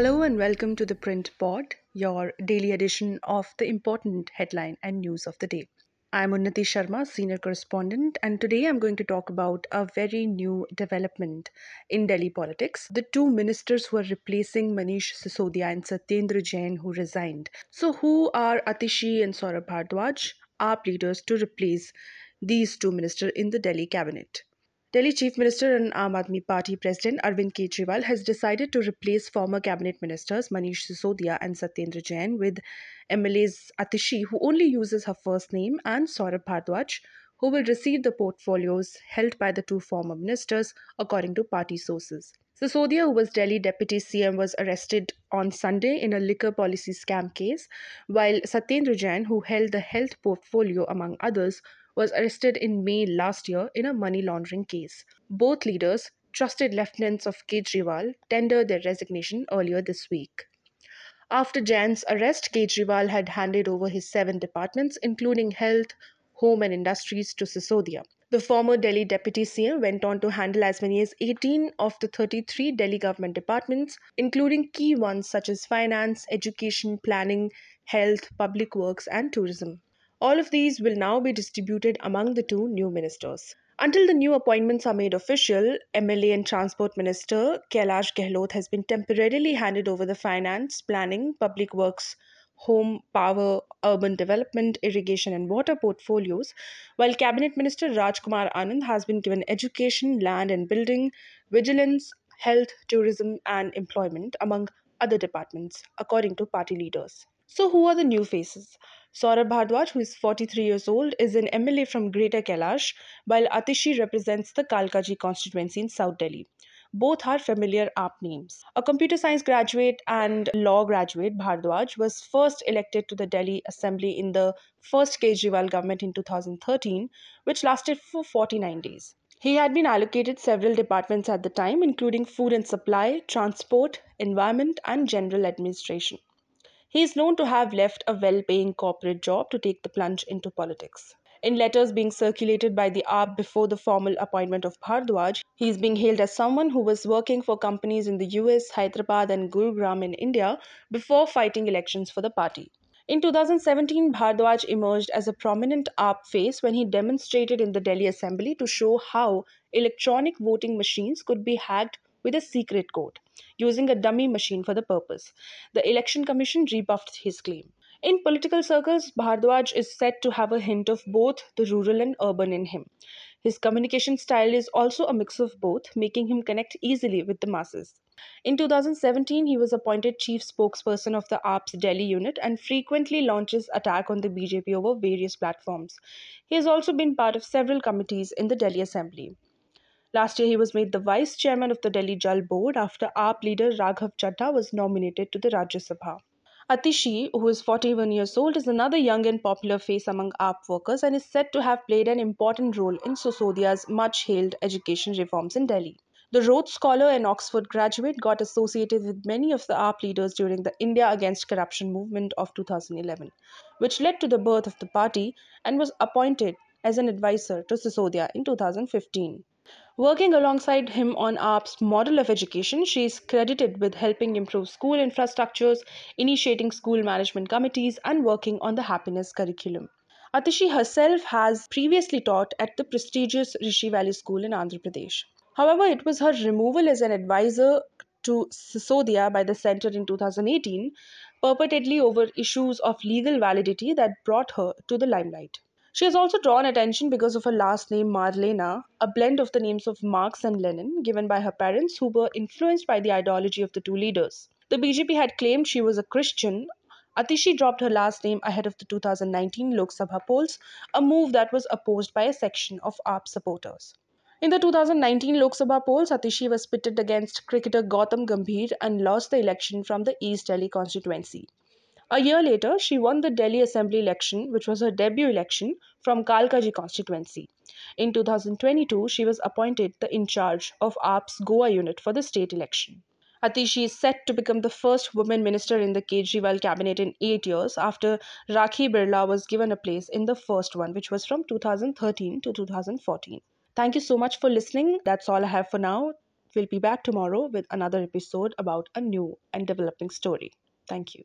Hello and welcome to the Print Pod, your daily edition of the important headline and news of the day. I'm Unnati Sharma, senior correspondent, and today I'm going to talk about a very new development in Delhi politics. The two ministers who are replacing Manish Sisodia and Satyendra Jain, who resigned. So, who are Atishi and Saurabh Bhardwaj, AAP leaders to replace these two ministers in the Delhi cabinet? Delhi Chief Minister and Aam Aadmi Party President Arvind Kejriwal has decided to replace former cabinet ministers Manish Sisodia and Satyendra Jain with MLAs Atishi, who only uses her first name, and Saurabh Bhardwaj, who will receive the portfolios held by the two former ministers, according to party sources. Sisodia, who was Delhi Deputy CM, was arrested on Sunday in a liquor policy scam case, while Satyendra Jain, who held the health portfolio among others, was arrested in May last year in a money laundering case. Both leaders, trusted lieutenants of Kejriwal, tendered their resignation earlier this week. After Jain's arrest, Kejriwal had handed over his seven departments, including health, home, and industries, to Sisodia. The former Delhi deputy CM went on to handle as many as 18 of the 33 Delhi government departments, including key ones such as finance, education, planning, health, public works, and tourism. All of these will now be distributed among the two new ministers. Until the new appointments are made official, MLA and Transport Minister Kailash Gehlot has been temporarily handed over the finance, planning, public works, home, power, urban development, irrigation, and water portfolios, while Cabinet Minister Rajkumar Anand has been given education, land and building, vigilance, health, tourism, and employment, among other departments, according to party leaders. So, who are the new faces? Saurabh Bhardwaj, who is 43 years old, is an MLA from Greater Kailash, while Atishi represents the Kalkaji constituency in South Delhi. Both are familiar AAP names. A computer science graduate and law graduate, Bhardwaj was first elected to the Delhi Assembly in the first Kejriwal government in 2013, which lasted for 49 days. He had been allocated several departments at the time, including food and supply, transport, environment, and general administration. He is known to have left a well paying corporate job to take the plunge into politics. In letters being circulated by the AAP before the formal appointment of Bhardwaj, he is being hailed as someone who was working for companies in the US, Hyderabad, and Gurugram in India before fighting elections for the party. In 2017, Bhardwaj emerged as a prominent AAP face when he demonstrated in the Delhi Assembly to show how electronic voting machines could be hacked with a secret code, using a dummy machine for the purpose. The Election Commission rebuffed his claim. In political circles, Bhardwaj is said to have a hint of both the rural and urban in him. His communication style is also a mix of both, making him connect easily with the masses. In 2017, he was appointed chief spokesperson of the AAP's Delhi unit and frequently launches attack on the BJP over various platforms. He has also been part of several committees in the Delhi Assembly. Last year, he was made the vice chairman of the Delhi Jal Board after AAP leader Raghav Chadha was nominated to the Rajya Sabha. Atishi, who is 41 years old, is another young and popular face among AAP workers and is said to have played an important role in Sisodia's much hailed education reforms in Delhi. The Rhodes Scholar and Oxford graduate got associated with many of the AAP leaders during the India Against Corruption movement of 2011, which led to the birth of the party and was appointed as an advisor to Sisodia in 2015. Working alongside him on AAP's model of education, she is credited with helping improve school infrastructures, initiating school management committees, and working on the happiness curriculum. Atishi herself has previously taught at the prestigious Rishi Valley School in Andhra Pradesh. However, it was her removal as an advisor to Sisodia by the centre in 2018, purportedly over issues of legal validity, that brought her to the limelight. She has also drawn attention because of her last name Marlena, a blend of the names of Marx and Lenin given by her parents who were influenced by the ideology of the two leaders. The BJP had claimed she was a Christian. Atishi dropped her last name ahead of the 2019 Lok Sabha polls, a move that was opposed by a section of AAP supporters. In the 2019 Lok Sabha polls, Atishi was pitted against cricketer Gautam Gambhir and lost the election from the East Delhi constituency. A year later, she won the Delhi Assembly election, which was her debut election, from Kalkaji constituency. In 2022, she was appointed the in charge of AAP's Goa unit for the state election. Atishi is set to become the first woman minister in the Kejriwal cabinet in eight years after Rakhi Birla was given a place in the first one, which was from 2013 to 2014. Thank you so much for listening. That's all I have for now. We'll be back tomorrow with another episode about a new and developing story. Thank you.